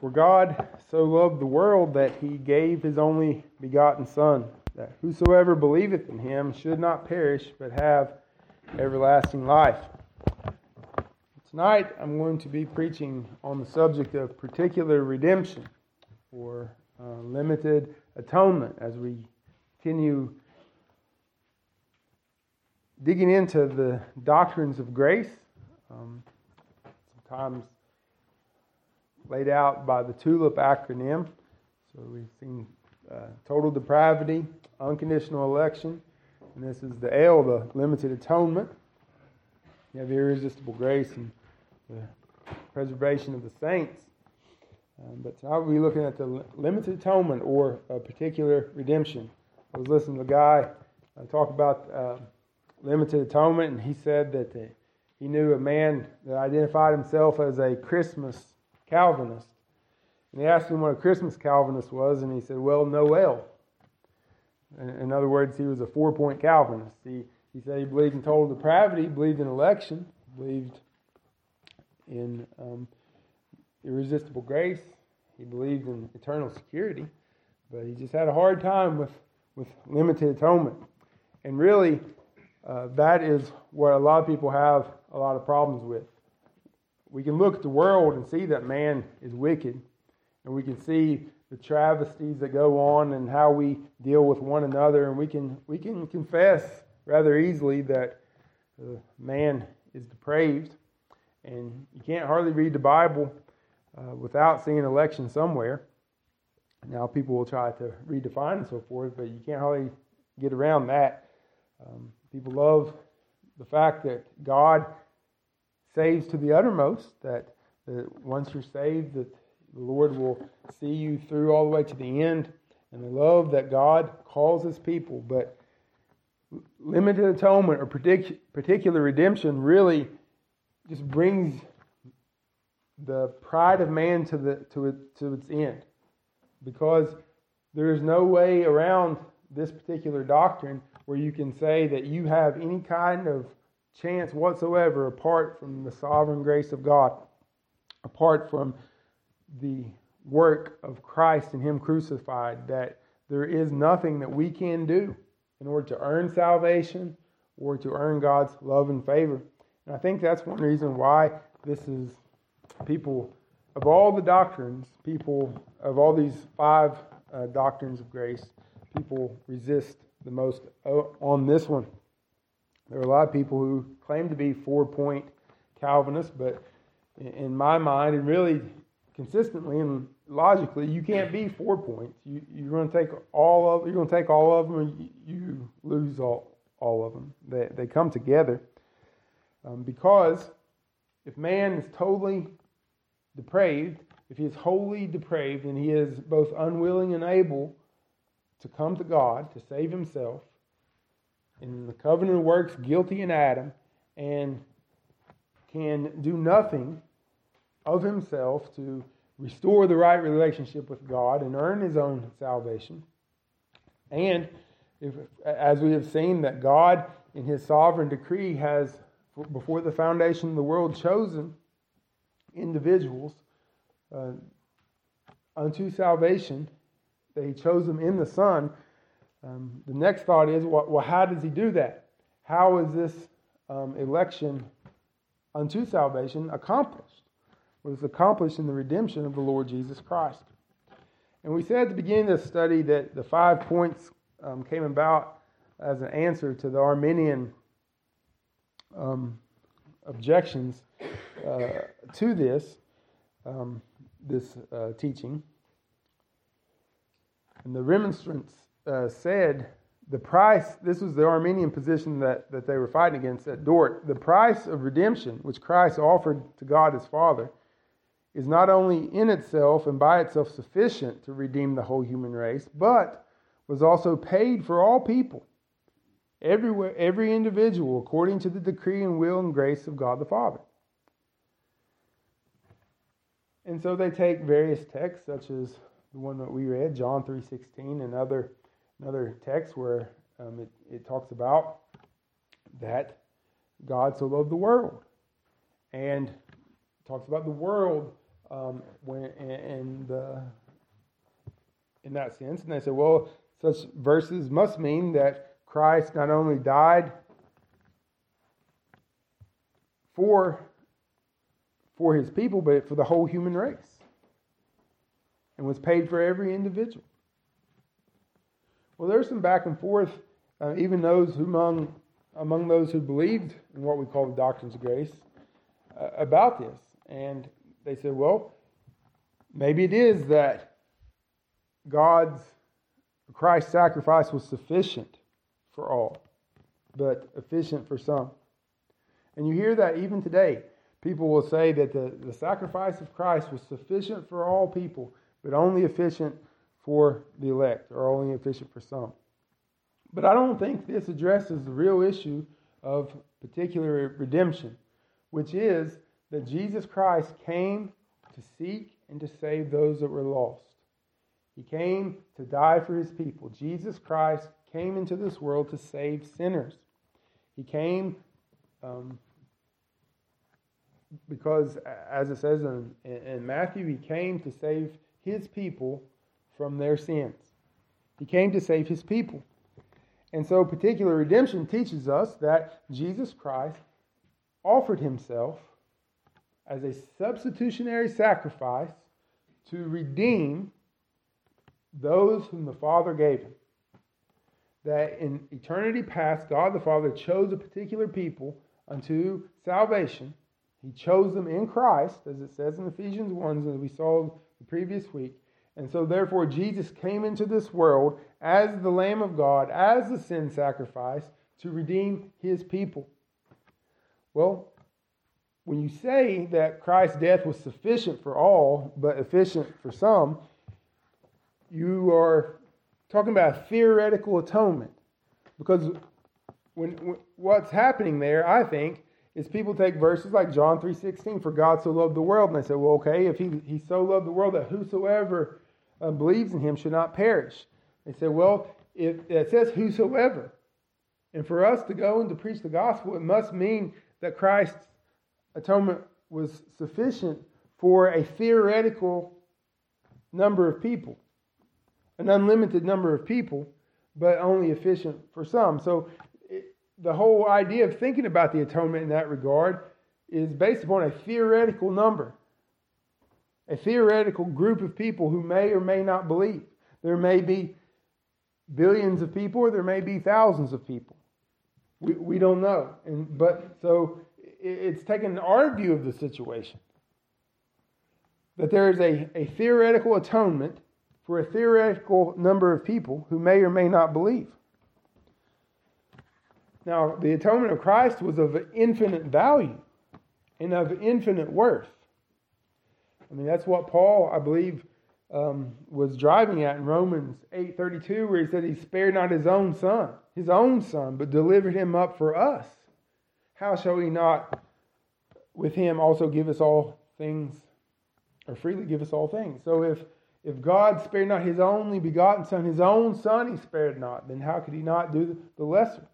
For God so loved the world that he gave his only begotten Son, that whosoever believeth in him should not perish, but have everlasting life. Tonight I'm going to be preaching on the subject of particular redemption, or uh, limited atonement, as we continue digging into the doctrines of grace. Um, sometimes laid out by the TULIP acronym. So we've seen uh, total depravity, unconditional election, and this is the L, the limited atonement. You have irresistible grace and the preservation of the saints. Um, but tonight we'll be looking at the limited atonement or a particular redemption. I was listening to a guy uh, talk about uh, limited atonement, and he said that uh, he knew a man that identified himself as a Christmas Calvinist. And they asked him what a Christmas Calvinist was, and he said, Well, Noel. In other words, he was a four point Calvinist. He, he said he believed in total depravity, believed in election, believed in um, irresistible grace, he believed in eternal security, but he just had a hard time with, with limited atonement. And really, uh, that is what a lot of people have a lot of problems with we can look at the world and see that man is wicked, and we can see the travesties that go on and how we deal with one another, and we can we can confess rather easily that uh, man is depraved, and you can't hardly read the Bible uh, without seeing election somewhere. Now people will try to redefine and so forth, but you can't hardly get around that. Um, people love the fact that God saves to the uttermost, that, once you're saved, that the Lord will see you through all the way to the end. And the love that God calls his people. But limited atonement or particular redemption really just brings the pride of man to, the, to, it, to its end. Because there is no way around this particular doctrine where you can say that you have any kind of chance whatsoever apart from the sovereign grace of God, apart from the work of Christ and Him crucified, that there is nothing that we can do in order to earn salvation or to earn God's love and favor. And I think that's one reason why this is people of all the doctrines, people of all these five uh, doctrines of grace, people resist the most uh, on this one. There are a lot of people who claim to be four point Calvinists, but in my mind, and really consistently and logically, you can't be four points. You, you're going to take all of you're going to take all of them, and you lose all all of them. They they come together um, because if man is totally depraved, if he is wholly depraved, and he is both unwilling and able to come to God to save himself, in the covenant works guilty in Adam and can do nothing of himself to restore the right relationship with God and earn his own salvation. And if, as we have seen, that God, in his sovereign decree, has, before the foundation of the world, chosen individuals uh, unto salvation, that he chose them in the Son um, the next thought is, well, how does he do that? How is this um, election unto salvation accomplished? Well, it's accomplished in the redemption of the Lord Jesus Christ. And we said at the beginning of the study that the five points um, came about as an answer to the Arminian um, objections uh, to this, um, this uh, teaching. And the remonstrance uh, said the price, this was the Arminian position that, that they were fighting against at Dort, the price of redemption, which Christ offered to God his Father, is not only in itself and by itself sufficient to redeem the whole human race, but was also paid for all people, everywhere, every individual, according to the decree and will and grace of God the Father. And so they take various texts, such as the one that we read, John 3.16, and other another text where um, it, it talks about that God so loved the world and talks about the world um, when the in that sense, and they said, well, such verses must mean that Christ not only died for for his people, but for the whole human race, and was paid for every individual. Well, there's some back and forth, uh, even those among among those who believed in what we call the doctrines of grace uh, about this, and they said, well, maybe it is that God's Christ's sacrifice was sufficient for all, but efficient for some. And you hear that even today. People will say that the, the sacrifice of Christ was sufficient for all people, but only efficient for the elect, or only efficient for some. But I don't think this addresses the real issue of particular redemption, which is that Jesus Christ came to seek and to save those that were lost. He came to die for his people. Jesus Christ came into this world to save sinners. He came um, because, as it says in, in Matthew, he came to save his people from their sins. He came to save his people. And so, particular redemption teaches us that Jesus Christ offered himself as a substitutionary sacrifice to redeem those whom the Father gave him. That in eternity past, God the Father chose a particular people unto salvation. He chose them in Christ, as it says in Ephesians 1, as we saw the previous week. And so, therefore, Jesus came into this world as the Lamb of God, as the sin sacrifice, to redeem his people. Well, when you say that Christ's death was sufficient for all, but efficient for some, you are talking about theoretical atonement. Because when, when, what's happening there, I think, is people take verses like John 3.16, for God so loved the world, and they say, well, okay, if he, he so loved the world that whosoever uh, believes in him should not perish. They say, well, if it says whosoever, and for us to go and to preach the gospel, it must mean that Christ's atonement was sufficient for a theoretical number of people an unlimited number of people, but only efficient for some. So it, the whole idea of thinking about the atonement in that regard is based upon a theoretical number, a theoretical group of people who may or may not believe. There may be billions of people, or there may be thousands of people. We, we don't know. And, but so it's taken our view of the situation that there is a, a theoretical atonement for a theoretical number of people who may or may not believe. Now, the atonement of Christ was of infinite value and of infinite worth. I mean, that's what Paul, I believe, um, was driving at in Romans 8:32, where he said he spared not his own son, his own son, but delivered him up for us. How shall he not with him also give us all things, or freely give us all things? So if if God spared not his only begotten Son, his own Son he spared not, then how could he not do the lesser?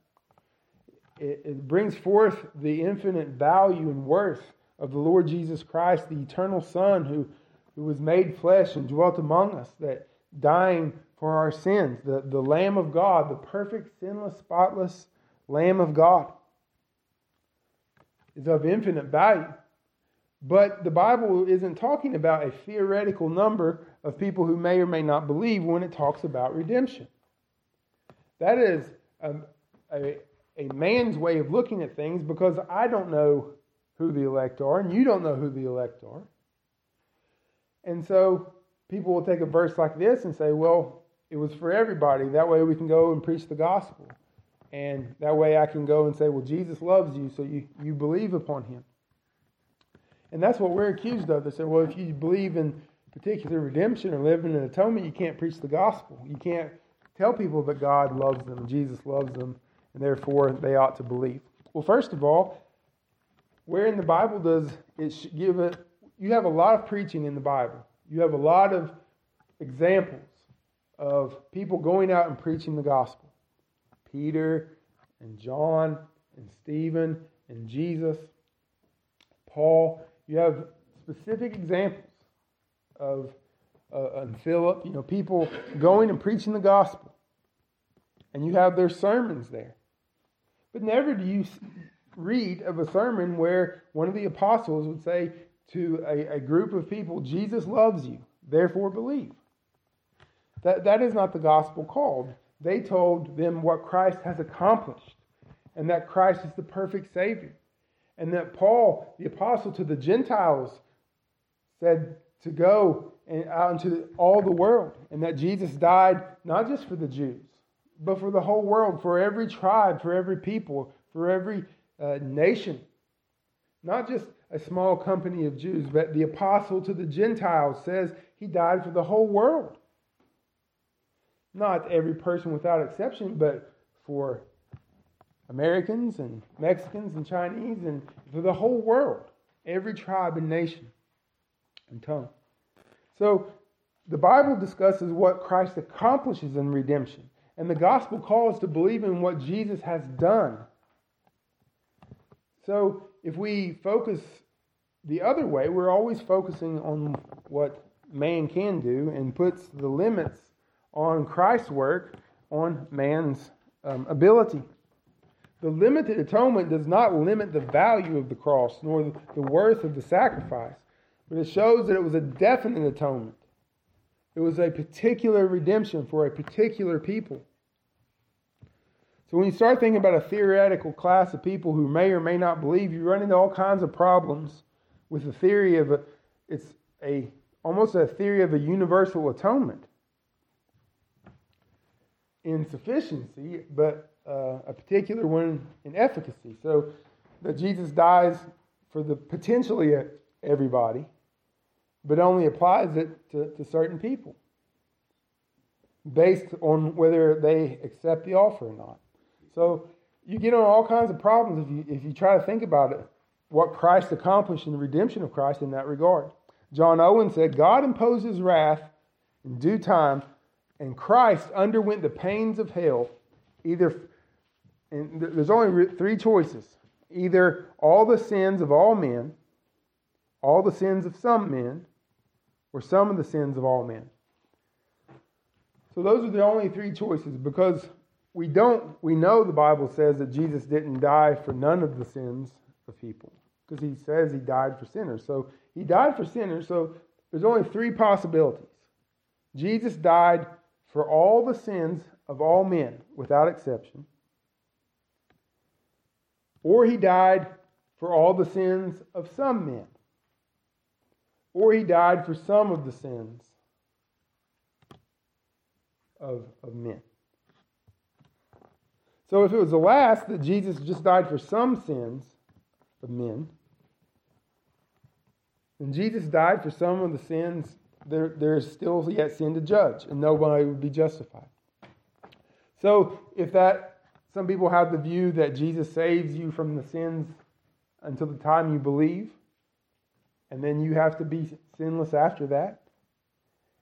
It, it brings forth the infinite value and worth of the Lord Jesus Christ, the eternal Son who, who was made flesh and dwelt among us, that dying for our sins, the, the Lamb of God, the perfect, sinless, spotless Lamb of God, is of infinite value. But the Bible isn't talking about a theoretical number of people who may or may not believe when it talks about redemption. That is a, a, a man's way of looking at things because I don't know who the elect are, and you don't know who the elect are. And so people will take a verse like this and say, well, it was for everybody. That way we can go and preach the gospel. And that way I can go and say, well, Jesus loves you, so you, you believe upon him. And that's what we're accused of. They say, well, if you believe in particular redemption or limited atonement, you can't preach the gospel. You can't tell people that God loves them, Jesus loves them, and therefore they ought to believe. Well, first of all, where in the Bible does it give it? You have a lot of preaching in the Bible. You have a lot of examples of people going out and preaching the gospel. Peter and John and Stephen and Jesus, Paul. You have specific examples of uh, and Philip, you know, people going and preaching the gospel. And you have their sermons there. But never do you read of a sermon where one of the apostles would say to a, a group of people, Jesus loves you, therefore believe. That, that is not the gospel called. They told them what Christ has accomplished and that Christ is the perfect Savior. And that Paul, the apostle to the Gentiles, said to go and out into all the world, and that Jesus died not just for the Jews, but for the whole world, for every tribe, for every people, for every uh, nation. Not just a small company of Jews, but the apostle to the Gentiles says he died for the whole world. Not every person without exception, but for Americans and Mexicans and Chinese and for the whole world, every tribe and nation and tongue. So the Bible discusses what Christ accomplishes in redemption, and the gospel calls to believe in what Jesus has done. So if we focus the other way, we're always focusing on what man can do and puts the limits on Christ's work on man's um, ability. The limited atonement does not limit the value of the cross nor the worth of the sacrifice, but it shows that it was a definite atonement. It was a particular redemption for a particular people. So when you start thinking about a theoretical class of people who may or may not believe, you run into all kinds of problems with the theory of a, it's a almost a theory of a universal atonement in sufficiency, but uh, a particular one in efficacy. So that Jesus dies for the potentially everybody, but only applies it to, to certain people based on whether they accept the offer or not. So you get on all kinds of problems if you, if you try to think about it, what Christ accomplished in the redemption of Christ in that regard. John Owen said, God imposes wrath in due time, and Christ underwent the pains of hell either and there's only three choices either all the sins of all men, all the sins of some men, or some of the sins of all men. So those are the only three choices because we don't we know the Bible says that Jesus didn't die for none of the sins of people because he says he died for sinners. So he died for sinners, so there's only three possibilities. Jesus died for all the sins of all men without exception or he died for all the sins of some men, or he died for some of the sins of, of men. So if it was the last, that Jesus just died for some sins of men, and Jesus died for some of the sins, there, there is still yet sin to judge, and nobody would be justified. So if that some people have the view that Jesus saves you from the sins until the time you believe, and then you have to be sinless after that.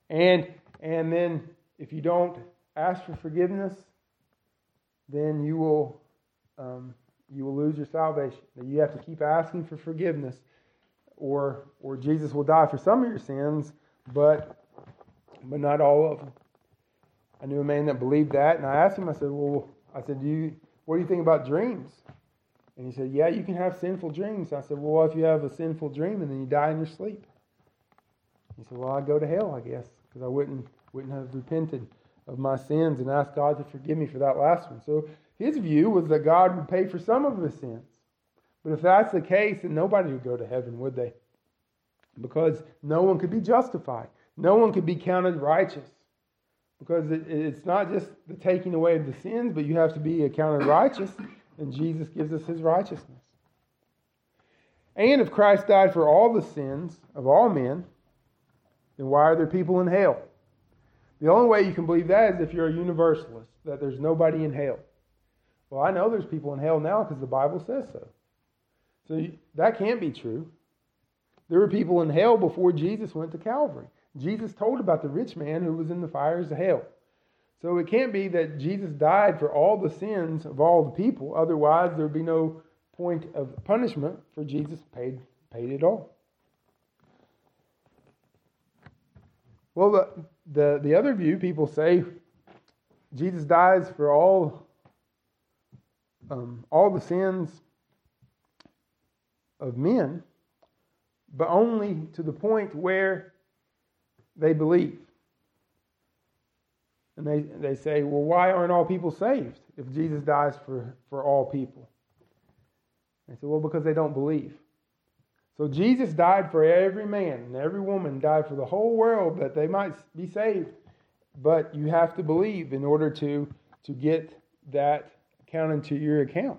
And and then if you don't ask for forgiveness, then you will um, you will lose your salvation. You have to keep asking for forgiveness, or or Jesus will die for some of your sins, but but not all of them. I knew a man that believed that, and I asked him. I said, "Well, I said, do you, what do you think about dreams? And he said, yeah, you can have sinful dreams. I said, well, if you have a sinful dream and then you die in your sleep? He said, well, I'd go to hell, I guess, because I wouldn't, wouldn't have repented of my sins and asked God to forgive me for that last one. So his view was that God would pay for some of his sins. But if that's the case, then nobody would go to heaven, would they? Because no one could be justified. No one could be counted righteous. Because it, it's not just the taking away of the sins, but you have to be accounted righteous, and Jesus gives us his righteousness. And if Christ died for all the sins of all men, then why are there people in hell? The only way you can believe that is if you're a universalist, that there's nobody in hell. Well, I know there's people in hell now because the Bible says so. So that can't be true. There were people in hell before Jesus went to Calvary. Jesus told about the rich man who was in the fires of hell. So it can't be that Jesus died for all the sins of all the people. Otherwise, there would be no point of punishment for Jesus paid paid it all. Well, the, the, the other view, people say Jesus dies for all, um, all the sins of men, but only to the point where they believe. And they, they say, well, why aren't all people saved if Jesus dies for, for all people? They say, well, because they don't believe. So Jesus died for every man and every woman, died for the whole world that they might be saved. But you have to believe in order to, to get that counted to your account.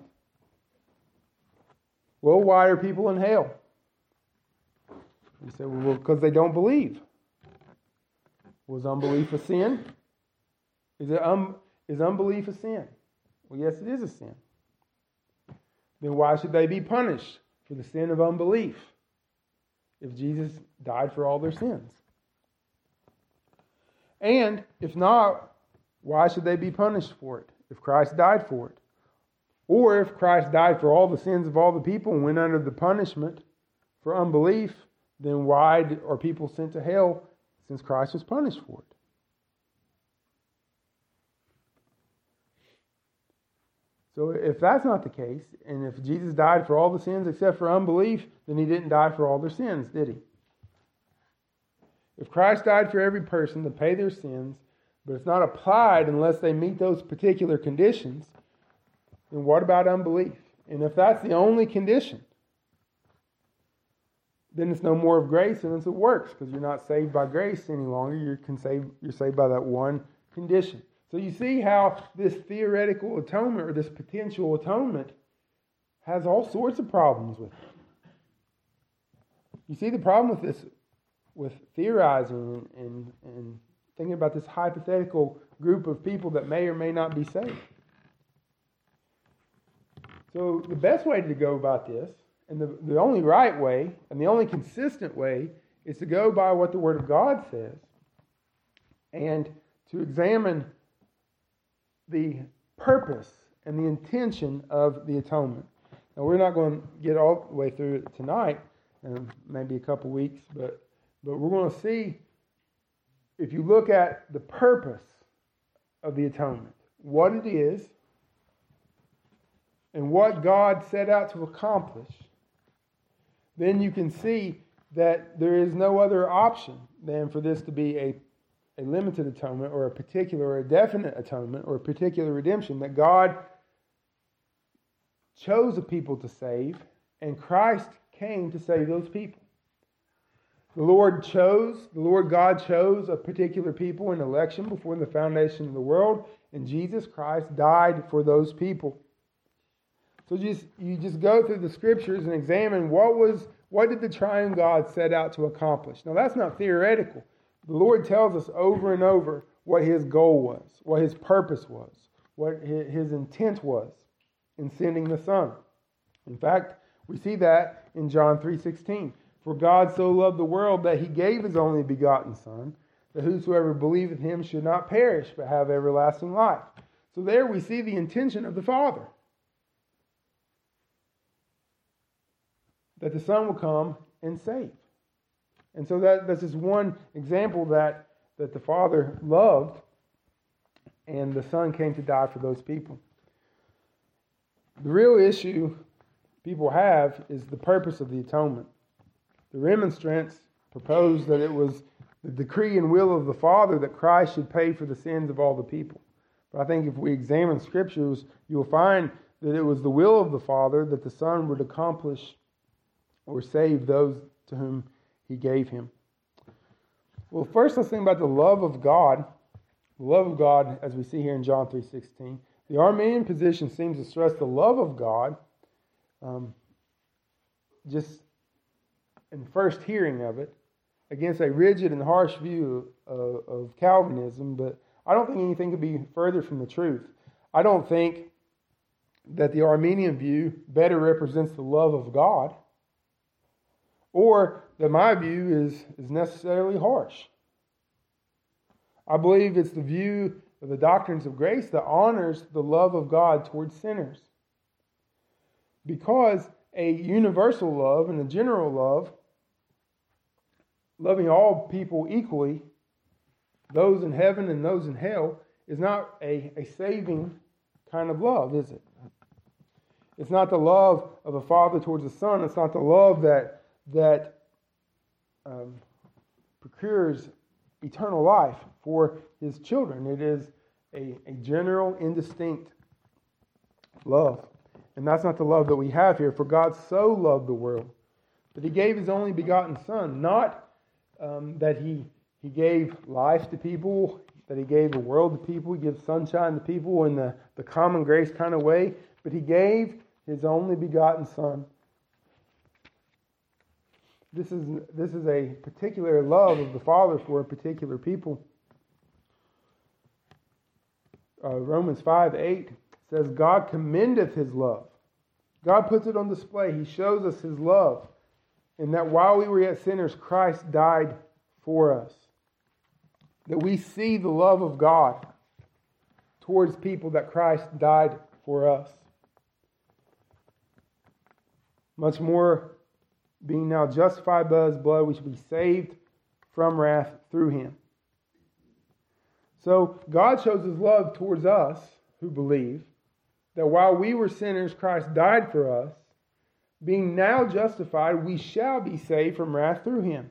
Well, why are people in hell? You say, well, because they don't believe. Was unbelief a sin? Is, it um, is unbelief a sin? Well, yes, it is a sin. Then why should they be punished for the sin of unbelief if Jesus died for all their sins? And if not, why should they be punished for it if Christ died for it? Or if Christ died for all the sins of all the people and went under the punishment for unbelief, then why are people sent to hell since Christ was punished for it? So if that's not the case, and if Jesus died for all the sins except for unbelief, then he didn't die for all their sins, did he? If Christ died for every person to pay their sins, but it's not applied unless they meet those particular conditions, then what about unbelief? And if that's the only condition, then it's no more of grace and it's of works because you're not saved by grace any longer. You're, save, you're saved by that one condition. So you see how this theoretical atonement or this potential atonement has all sorts of problems with it. You see the problem with this, with theorizing and, and, thinking about this hypothetical group of people that may or may not be saved. So the best way to go about this, and the, the only right way, and the only consistent way, is to go by what the Word of God says and to examine the purpose and the intention of the atonement. Now, we're not going to get all the way through it tonight, and maybe a couple weeks, but, but we're going to see if you look at the purpose of the atonement, what it is, and what God set out to accomplish, then you can see that there is no other option than for this to be a a limited atonement or a particular or a definite atonement or a particular redemption that God chose a people to save and Christ came to save those people. The Lord chose, the Lord God chose a particular people in election before the foundation of the world, and Jesus Christ died for those people. So just you just go through the scriptures and examine what was what did the triune God set out to accomplish. Now that's not theoretical. The Lord tells us over and over what his goal was, what his purpose was, what his intent was in sending the Son. In fact, we see that in John 3:16. For God so loved the world that he gave his only begotten Son, that whosoever believeth him should not perish, but have everlasting life. So there we see the intention of the Father. That the Son will come and save. And so that, that's just one example that, that the Father loved, and the Son came to die for those people. The real issue people have is the purpose of the atonement. The remonstrants proposed that it was the decree and will of the Father that Christ should pay for the sins of all the people. But I think if we examine scriptures, you'll find that it was the will of the Father that the Son would accomplish or save those to whom he gave him. Well, first let's think about the love of God. The love of God, as we see here in John 3.16. The Arminian position seems to stress the love of God um, just in first hearing of it against a rigid and harsh view of, of Calvinism, but I don't think anything could be further from the truth. I don't think that the Arminian view better represents the love of God or that my view is, is necessarily harsh. I believe it's the view of the doctrines of grace that honors the love of God towards sinners. Because a universal love and a general love, loving all people equally, those in heaven and those in hell is not a, a saving kind of love, is it? It's not the love of a father towards a son. It's not the love that that um, procures eternal life for his children. It is a, a general, indistinct love. And that's not the love that we have here. For God so loved the world that he gave his only begotten Son, not um, that he, he gave life to people, that he gave the world to people, he gives sunshine to people in the, the common grace kind of way, but he gave his only begotten Son. This is, this is a particular love of the Father for a particular people. Uh, Romans 5 8 says, God commendeth his love. God puts it on display. He shows us his love. And that while we were yet sinners, Christ died for us. That we see the love of God towards people that Christ died for us. Much more, being now justified by his blood, we should be saved from wrath through him. So God shows his love towards us who believe that while we were sinners, Christ died for us. Being now justified, we shall be saved from wrath through him.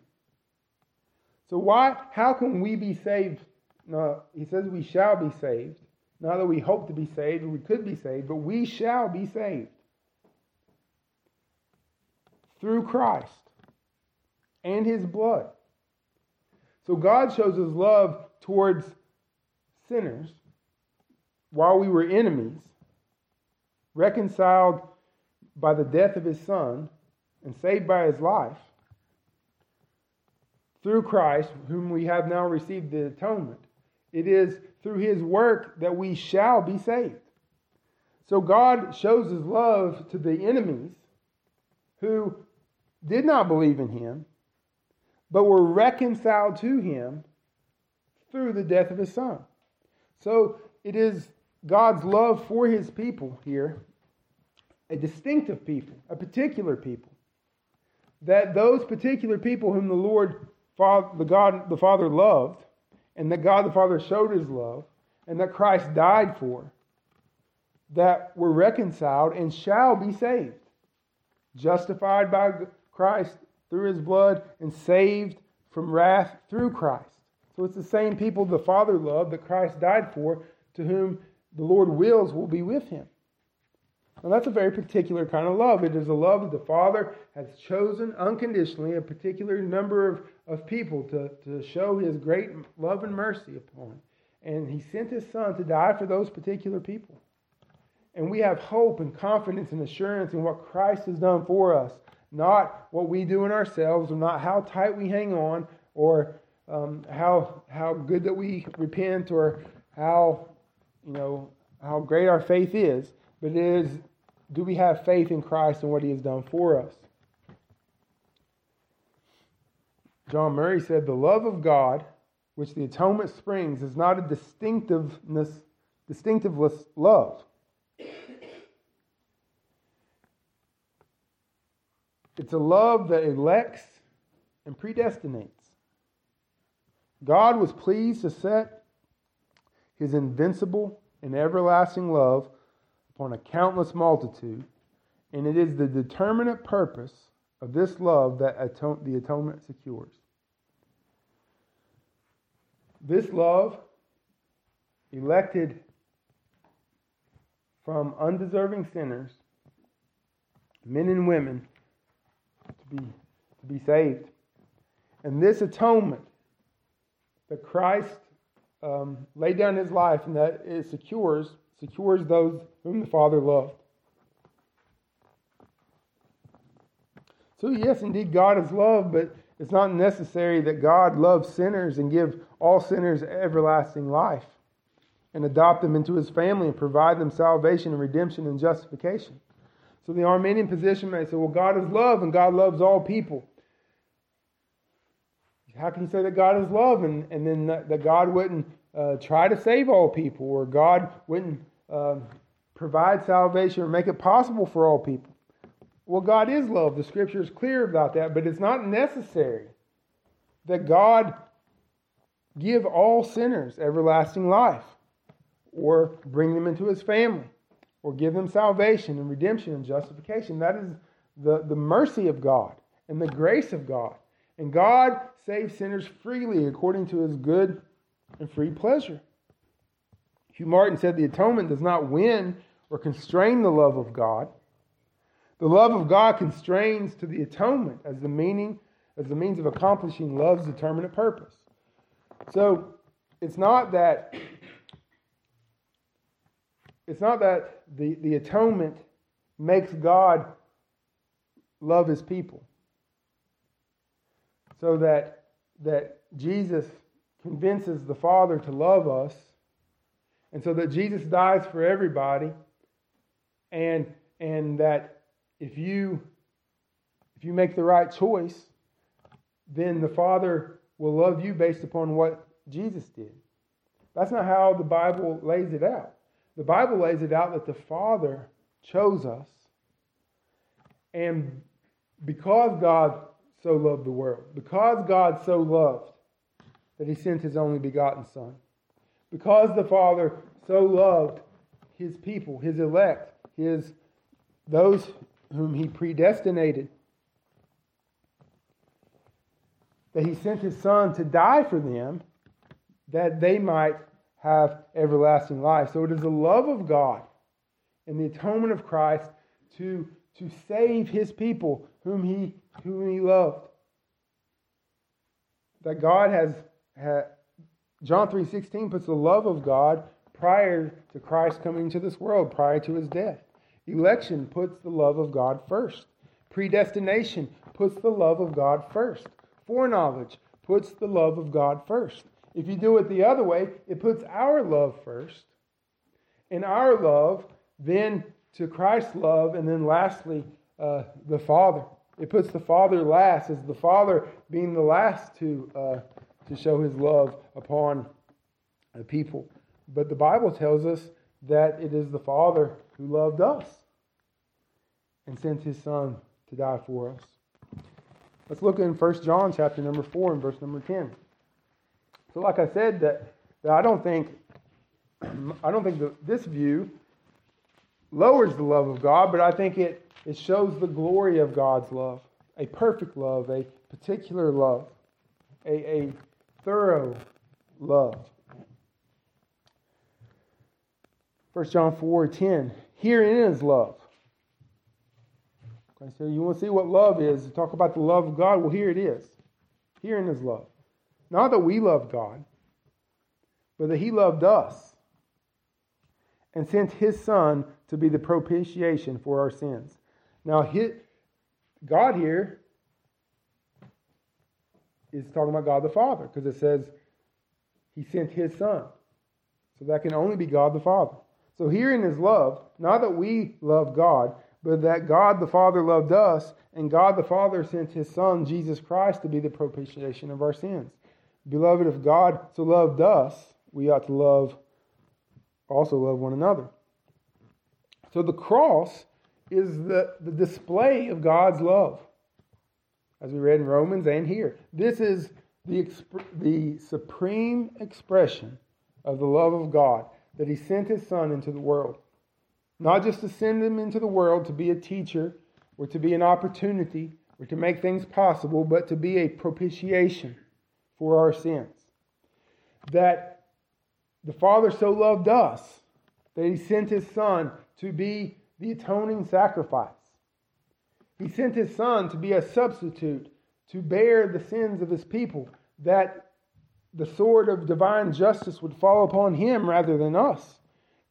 So why how can we be saved? No, he says we shall be saved. Not that we hope to be saved or we could be saved, but we shall be saved through Christ and his blood. So God shows his love towards sinners while we were enemies, reconciled by the death of his son, and saved by his life through Christ, whom we have now received the atonement. It is through his work that we shall be saved. So God shows his love to the enemies who did not believe in him, but were reconciled to him through the death of his son. So it is God's love for his people here, a distinctive people, a particular people. That those particular people whom the Lord, the God, the Father loved, and that God the Father showed his love, and that Christ died for, that were reconciled and shall be saved, justified by Christ through his blood, and saved from wrath through Christ. So it's the same people the Father loved that Christ died for, to whom the Lord wills will be with him. Now that's a very particular kind of love. It is a love that the Father has chosen unconditionally a particular number of, of people to, to show his great love and mercy upon. And he sent his Son to die for those particular people. And we have hope and confidence and assurance in what Christ has done for us, not what we do in ourselves, or not how tight we hang on, or um, how, how good that we repent, or how you know, how great our faith is, but it is do we have faith in Christ and what he has done for us? John Murray said, The love of God, which the atonement springs, is not a distinctiveness, distinctiveless love. It's a love that elects and predestinates. God was pleased to set his invincible and everlasting love upon a countless multitude, and it is the determinate purpose of this love that the atonement secures. This love, elected from undeserving sinners, men and women, to be, to be saved. And this atonement that Christ um, laid down his life and that it secures secures those whom the Father loved. So yes, indeed, God is love, but it's not necessary that God loves sinners and give all sinners everlasting life and adopt them into his family and provide them salvation and redemption and justification. So the Arminian position may say, well, God is love and God loves all people. How can you say that God is love and, and then that, that God wouldn't uh, try to save all people or God wouldn't uh, provide salvation or make it possible for all people? Well, God is love. The scripture is clear about that, but it's not necessary that God give all sinners everlasting life, or bring them into his family, or give them salvation and redemption and justification. That is the, the mercy of God and the grace of God. And God saves sinners freely according to his good and free pleasure. Hugh Martin said the atonement does not win or constrain the love of God. The love of God constrains to the atonement as the meaning as the means of accomplishing love's determinate purpose. So it's not that it's not that the, the atonement makes God love his people. So that that Jesus convinces the Father to love us, and so that Jesus dies for everybody, and and that if you if you make the right choice, then the Father will love you based upon what Jesus did. That's not how the Bible lays it out. The Bible lays it out that the Father chose us, and because God so loved the world, because God so loved that he sent his only begotten Son, because the Father so loved his people, his elect, his those whom he predestinated, that he sent his son to die for them that they might have everlasting life. So it is the love of God and the atonement of Christ to, to save his people whom he, whom he loved. That God has, has John 3.16 puts the love of God prior to Christ coming to this world, prior to his death. Election puts the love of God first. Predestination puts the love of God first. Foreknowledge puts the love of God first. If you do it the other way, it puts our love first. And our love, then to Christ's love, and then lastly, uh, the Father. It puts the Father last, as the Father being the last to, uh, to show his love upon the people. But the Bible tells us that it is the Father who loved us and sent his Son to die for us. Let's look in 1 John chapter number 4 and verse number 10. So like I said that, that I don't think I don't think this view lowers the love of God, but I think it, it shows the glory of God's love, a perfect love, a particular love, a, a thorough love. 1 John 4 10. Herein is love. Okay, so you want to see what love is, talk about the love of God. Well, here it is. Herein is love. Not that we love God, but that He loved us and sent His Son to be the propitiation for our sins. Now, God here is talking about God the Father because it says He sent His Son. So that can only be God the Father. So herein is love, not that we love God, but that God the Father loved us, and God the Father sent his Son, Jesus Christ, to be the propitiation of our sins. Beloved, if God so loved us, we ought to love, also love one another. So the cross is the, the display of God's love, as we read in Romans and here. This is the, exp- the supreme expression of the love of God that He sent His Son into the world. Not just to send him into the world to be a teacher or to be an opportunity or to make things possible, but to be a propitiation for our sins. That the Father so loved us that he sent his Son to be the atoning sacrifice. He sent his Son to be a substitute, to bear the sins of his people, that the sword of divine justice would fall upon him rather than us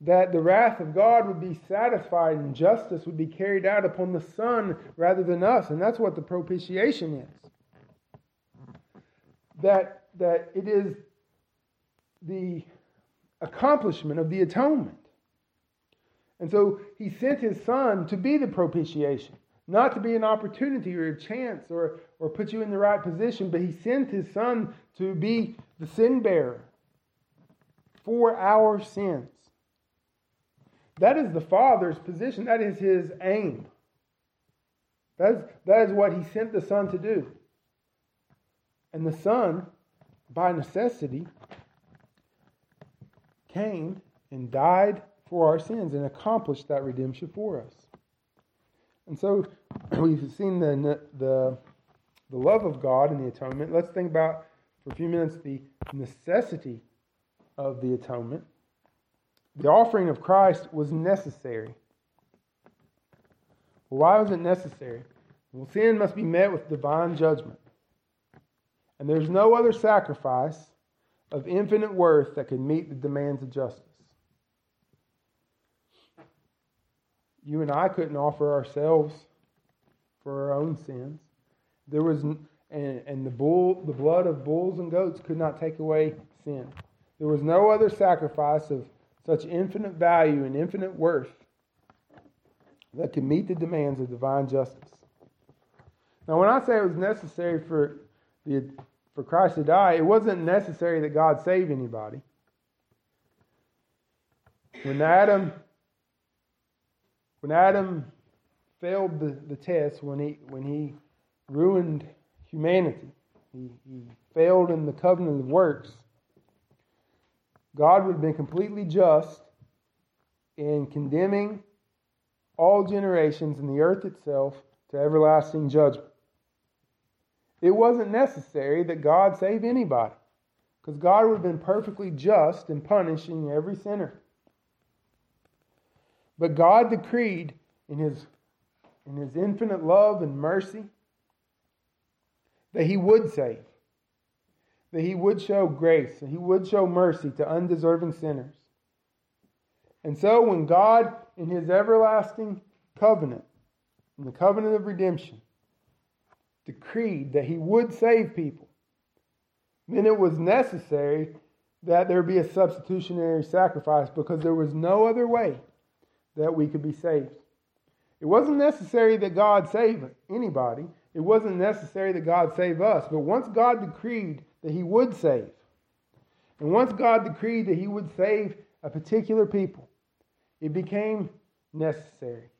that the wrath of God would be satisfied and justice would be carried out upon the Son rather than us. And that's what the propitiation is. That, that it is the accomplishment of the atonement. And so he sent his Son to be the propitiation, not to be an opportunity or a chance or, or put you in the right position, but he sent his Son to be the sin bearer for our sins. That is the Father's position. That is his aim. That is, that is what he sent the Son to do. And the Son by necessity, came and died for our sins and accomplished that redemption for us. And so we've seen the, the, the love of God and the atonement. Let's think about, for a few minutes, the necessity of the atonement. The offering of Christ was necessary. Well, why was it necessary? Well, sin must be met with divine judgment. And there's no other sacrifice of infinite worth that can meet the demands of justice. You and I couldn't offer ourselves for our own sins. There was and, and the bull the blood of bulls and goats could not take away sin. There was no other sacrifice of such infinite value and infinite worth that could meet the demands of divine justice. Now, when I say it was necessary for the for Christ to die, it wasn't necessary that God save anybody. When Adam when Adam failed the, the test, when he when he ruined humanity, he, he failed in the covenant of works, God would have been completely just in condemning all generations and the earth itself to everlasting judgment. It wasn't necessary that God save anybody because God would have been perfectly just in punishing every sinner. But God decreed in his, in his infinite love and mercy that he would save, that he would show grace, and he would show mercy to undeserving sinners. And so when God, in his everlasting covenant, in the covenant of redemption, decreed that he would save people, then it was necessary that there be a substitutionary sacrifice because there was no other way that we could be saved. It wasn't necessary that God save anybody. It wasn't necessary that God save us. But once God decreed that he would save, and once God decreed that he would save a particular people, it became necessary.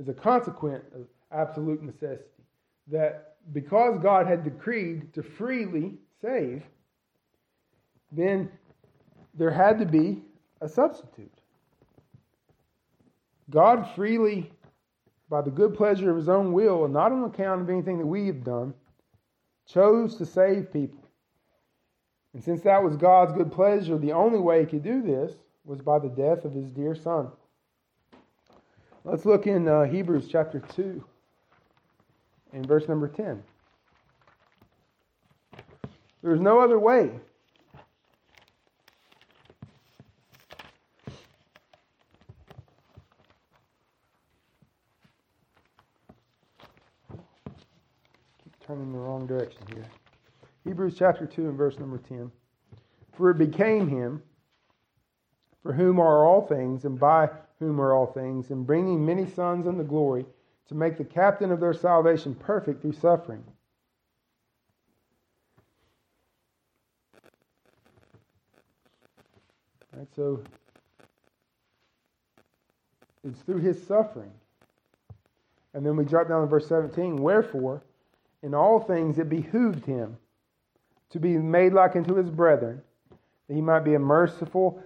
As a consequence of absolute necessity. That because God had decreed to freely save, then there had to be a substitute. God freely, by the good pleasure of his own will, and not on account of anything that we have done, chose to save people. And since that was God's good pleasure, the only way he could do this was by the death of his dear son. Let's look in uh, Hebrews chapter 2 and verse number 10. There's no other way. Keep turning the wrong direction here. Hebrews chapter 2 and verse number 10. For it became him, for whom are all things, and by whom are all things, and bringing many sons unto glory, to make the captain of their salvation perfect through suffering. Right, so it's through his suffering. And then we drop down to verse 17. Wherefore, in all things it behooved him to be made like unto his brethren, that he might be a merciful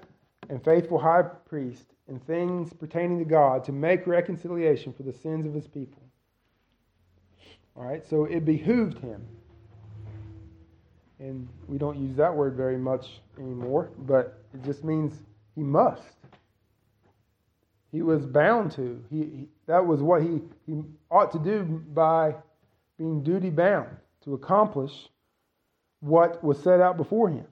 and faithful high priest in things pertaining to God to make reconciliation for the sins of his people. All right, so it behooved him. And we don't use that word very much anymore, but it just means he must. He was bound to. He, he that was what he, he ought to do by being duty bound to accomplish what was set out before him.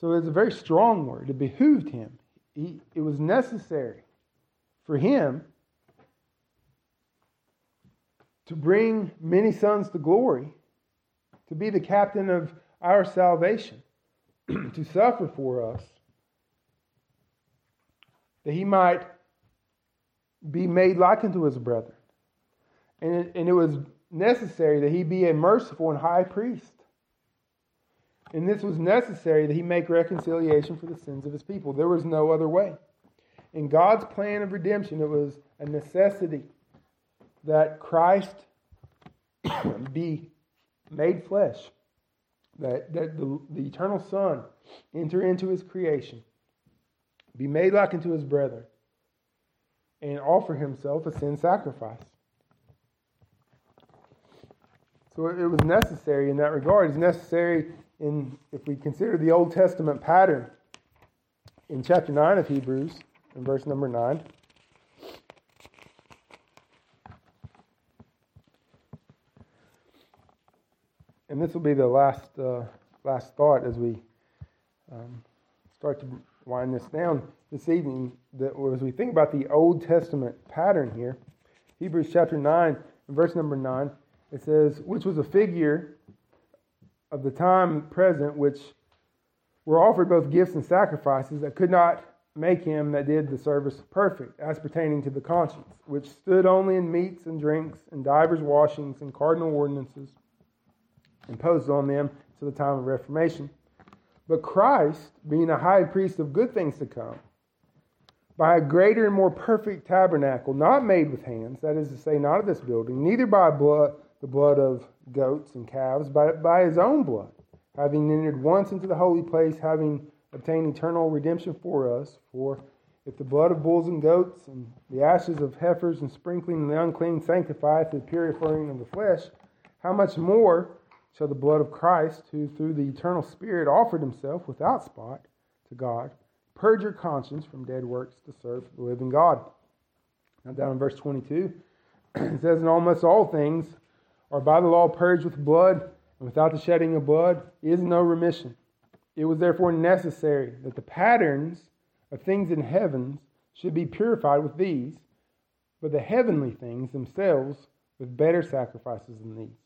So it's a very strong word. It behooved him. He, it was necessary for him to bring many sons to glory, to be the captain of our salvation, to suffer for us, that he might be made like unto his brethren. And it, and it was necessary that he be a merciful and high priest and this was necessary that he make reconciliation for the sins of his people. There was no other way. In God's plan of redemption, it was a necessity that Christ be made flesh, that, that the, the eternal Son enter into his creation, be made like unto his brethren, and offer himself a sin sacrifice. So it was necessary in that regard. It's necessary in if we consider the Old Testament pattern in chapter 9 of Hebrews, in verse number 9. And this will be the last uh, last thought as we um, start to wind this down this evening. That as we think about the Old Testament pattern here, Hebrews chapter 9, and verse number 9 it says, which was a figure of the time present, which were offered both gifts and sacrifices that could not make him that did the service perfect, as pertaining to the conscience, which stood only in meats and drinks and divers washings and cardinal ordinances imposed on them to the time of Reformation. But Christ, being a high priest of good things to come, by a greater and more perfect tabernacle, not made with hands, that is to say, not of this building, neither by blood the blood of goats and calves, but by his own blood, having entered once into the holy place, having obtained eternal redemption for us. For if the blood of bulls and goats and the ashes of heifers and sprinkling of the unclean sanctifieth the purifying of the flesh, how much more shall the blood of Christ, who through the eternal Spirit offered himself without spot to God, purge your conscience from dead works to serve the living God? Now, down in verse 22, it says, In almost all things, are by the law purged with blood, and without the shedding of blood is no remission. It was therefore necessary that the patterns of things in heavens should be purified with these, but the heavenly things themselves with better sacrifices than these.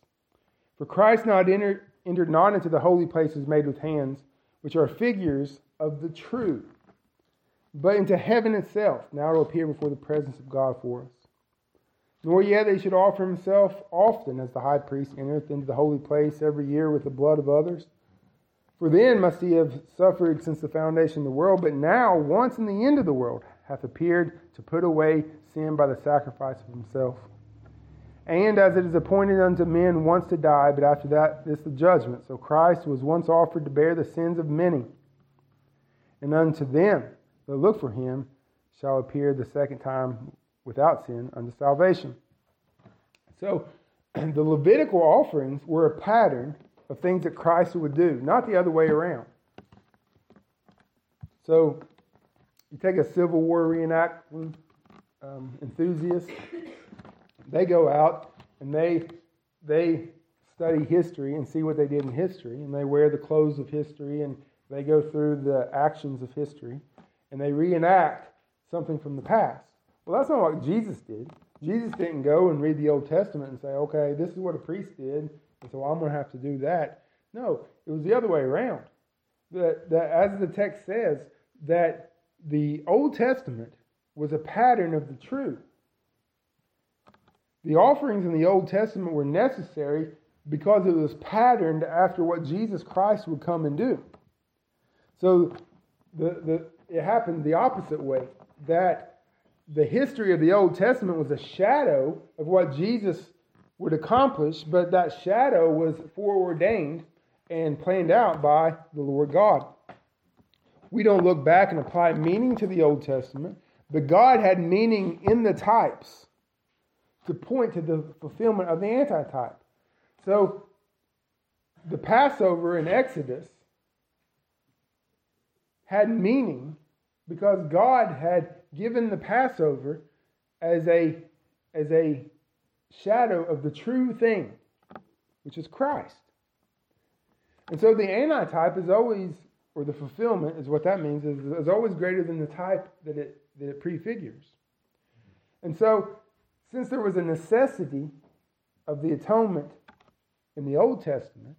For Christ not entered, entered not into the holy places made with hands, which are figures of the true, but into heaven itself, now to appear before the presence of God for us nor yet they should offer himself often as the high priest entereth into the holy place every year with the blood of others. For then must he have suffered since the foundation of the world, but now, once in the end of the world, hath appeared to put away sin by the sacrifice of himself. And as it is appointed unto men once to die, but after that is the judgment. So Christ was once offered to bear the sins of many. And unto them that look for him shall appear the second time without sin unto salvation. So the Levitical offerings were a pattern of things that Christ would do, not the other way around. So you take a Civil War reenactment um, enthusiast, they go out and they they study history and see what they did in history, and they wear the clothes of history and they go through the actions of history, and they reenact something from the past. Well, that's not what Jesus did. Jesus didn't go and read the Old Testament and say, okay, this is what a priest did, and so I'm going to have to do that. No, it was the other way around. That, that as the text says, that the Old Testament was a pattern of the truth. The offerings in the Old Testament were necessary because it was patterned after what Jesus Christ would come and do. So the, the, it happened the opposite way that the history of the Old Testament was a shadow of what Jesus would accomplish, but that shadow was foreordained and planned out by the Lord God. We don't look back and apply meaning to the Old Testament, but God had meaning in the types to point to the fulfillment of the antitype. So the Passover in Exodus had meaning because God had given the Passover as a, as a shadow of the true thing, which is Christ. And so the antitype is always, or the fulfillment is what that means, is, is always greater than the type that it, that it prefigures. And so, since there was a necessity of the atonement in the Old Testament,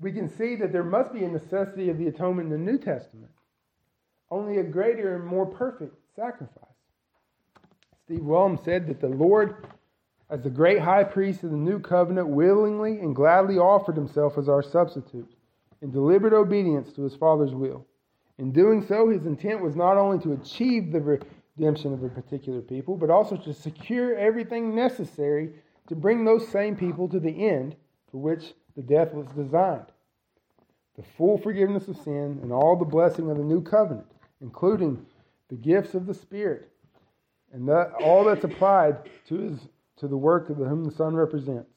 we can see that there must be a necessity of the atonement in the New Testament only a greater and more perfect sacrifice. Steve Wellum said that the Lord, as the great high priest of the new covenant, willingly and gladly offered himself as our substitute in deliberate obedience to his Father's will. In doing so, his intent was not only to achieve the redemption of a particular people, but also to secure everything necessary to bring those same people to the end for which the death was designed. The full forgiveness of sin and all the blessing of the new covenant, including the gifts of the Spirit, and that, all that's applied to, his, to the work of whom the Son represents.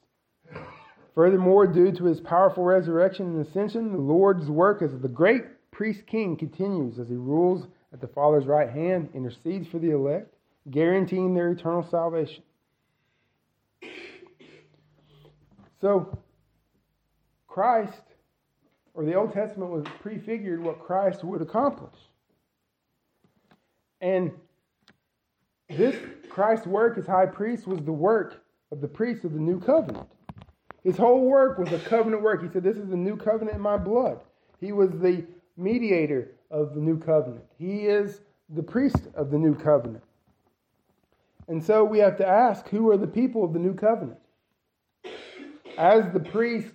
Furthermore, due to his powerful resurrection and ascension, the Lord's work as the great priest king continues as he rules at the Father's right hand, intercedes for the elect, guaranteeing their eternal salvation. So, Christ, or the Old Testament was prefigured what Christ would accomplish. And this Christ's work as high priest was the work of the priest of the new covenant. His whole work was a covenant work. He said, This is the new covenant in my blood. He was the mediator of the new covenant, he is the priest of the new covenant. And so we have to ask who are the people of the new covenant? As the priest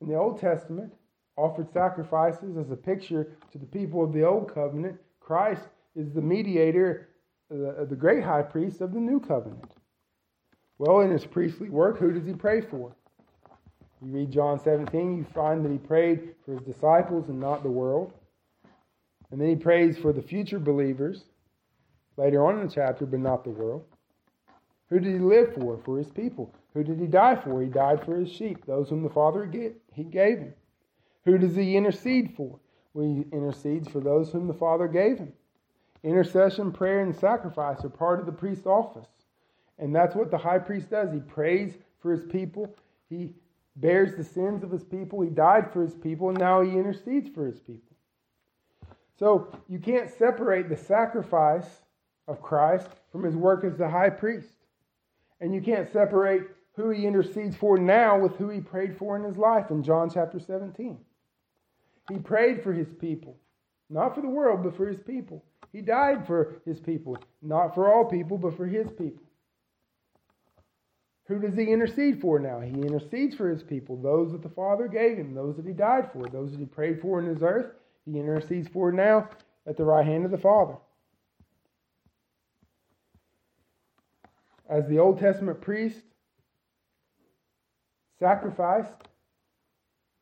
in the Old Testament offered sacrifices as a picture to the people of the Old Covenant, Christ is the mediator, the, the great high priest of the new covenant. Well, in his priestly work, who does he pray for? You read John 17, you find that he prayed for his disciples and not the world. And then he prays for the future believers later on in the chapter, but not the world. Who did he live for? For his people. Who did he die for? He died for his sheep, those whom the Father he gave him. Who does he intercede for? Well, he intercedes for those whom the Father gave him. Intercession, prayer, and sacrifice are part of the priest's office. And that's what the high priest does. He prays for his people. He bears the sins of his people. He died for his people, and now he intercedes for his people. So you can't separate the sacrifice of Christ from his work as the high priest. And you can't separate who he intercedes for now with who he prayed for in his life in John chapter 17. He prayed for his people, not for the world, but for his people. He died for his people, not for all people, but for his people. Who does he intercede for now? He intercedes for his people, those that the Father gave him, those that he died for, those that he prayed for in his earth. He intercedes for now at the right hand of the Father. As the Old Testament priest sacrificed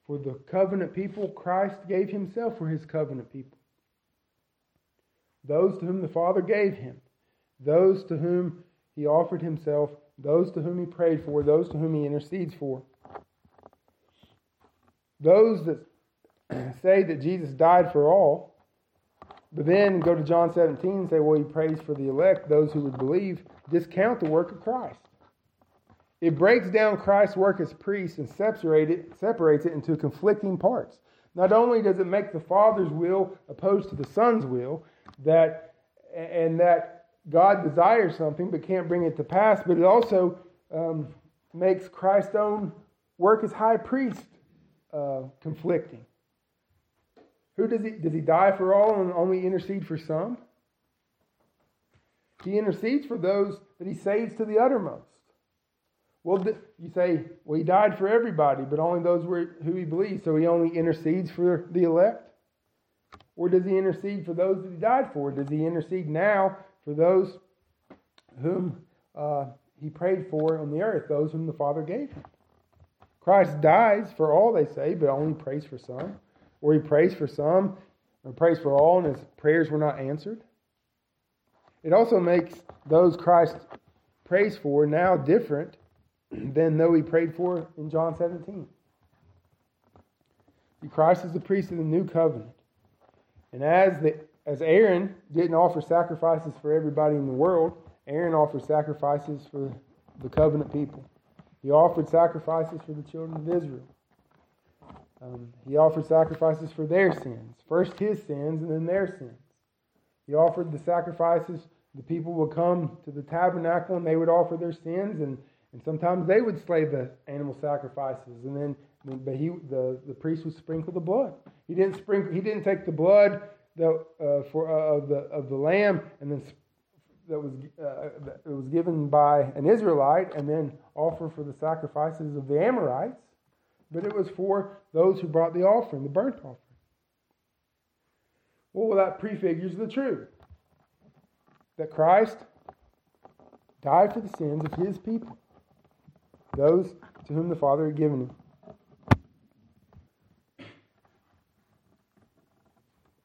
for the covenant people, Christ gave himself for his covenant people. Those to whom the Father gave him, those to whom he offered himself those to whom he prayed for, those to whom he intercedes for. Those that say that Jesus died for all, but then go to John 17 and say, well, he prays for the elect, those who would believe, discount the work of Christ. It breaks down Christ's work as priest and separate it, separates it into conflicting parts. Not only does it make the Father's will opposed to the Son's will, that and that God desires something but can't bring it to pass, but it also um, makes Christ's own work as high priest uh, conflicting. Who does he does he die for all and only intercede for some? He intercedes for those that he saves to the uttermost. Well, you say, well, he died for everybody, but only those who he believes, so he only intercedes for the elect? Or does he intercede for those that he died for? Does he intercede now for those whom uh, he prayed for on the earth, those whom the Father gave him. Christ dies for all, they say, but only prays for some. Or he prays for some, or prays for all, and his prayers were not answered. It also makes those Christ prays for now different than though he prayed for in John 17. Christ is the priest of the new covenant. And as the as Aaron didn't offer sacrifices for everybody in the world, Aaron offered sacrifices for the covenant people. He offered sacrifices for the children of Israel. Um, he offered sacrifices for their sins. First his sins and then their sins. He offered the sacrifices. The people would come to the tabernacle and they would offer their sins, and, and sometimes they would slay the animal sacrifices. And then, but he, the, the priest would sprinkle the blood. He didn't sprinkle. He didn't take the blood the, uh, for, uh, of, the, of the lamb and then that was, uh, that was given by an Israelite and then offered for the sacrifices of the Amorites, but it was for those who brought the offering, the burnt offering. Well, that prefigures the truth that Christ died for the sins of his people, those to whom the Father had given him.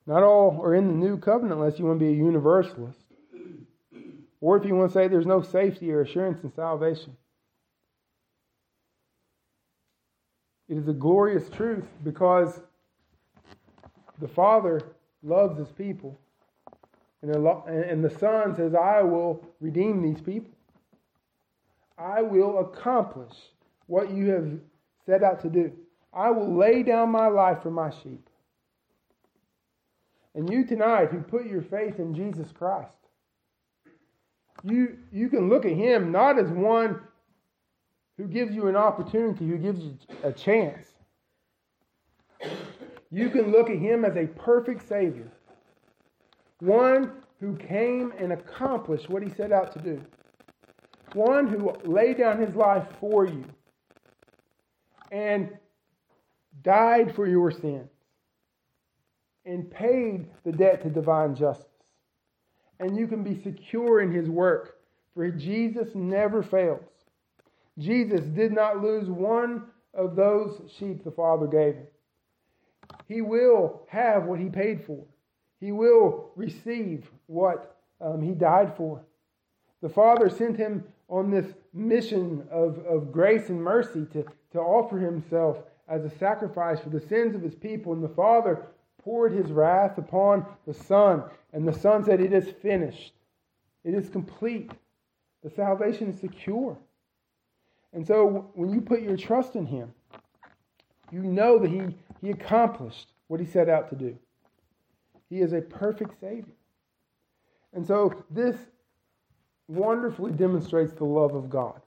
Not all are in the new covenant unless you want to be a universalist. Or if you want to say there's no safety or assurance in salvation. It is a glorious truth because the Father loves his people. And the Son says, I will redeem these people. I will accomplish what you have set out to do. I will lay down my life for my sheep. And you tonight who put your faith in Jesus Christ, you, you can look at him not as one who gives you an opportunity, who gives you a chance. You can look at him as a perfect Savior, one who came and accomplished what he set out to do, one who laid down his life for you and died for your sins and paid the debt to divine justice. And you can be secure in his work, for Jesus never fails. Jesus did not lose one of those sheep the Father gave him. He will have what he paid for, he will receive what um, he died for. The Father sent him on this mission of, of grace and mercy to, to offer himself as a sacrifice for the sins of his people. And the Father poured his wrath upon the Son. And the Son said, It is finished. It is complete. The salvation is secure. And so when you put your trust in him, you know that he, he accomplished what he set out to do. He is a perfect Savior. And so this wonderfully demonstrates the love of God.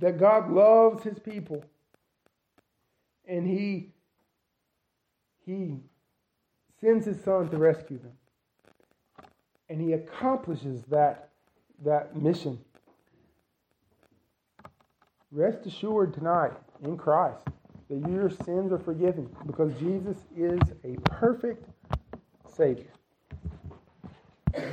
That God loves his people and he he sends his son to rescue them. And he accomplishes that, that mission. Rest assured tonight in Christ that your sins are forgiven because Jesus is a perfect Savior.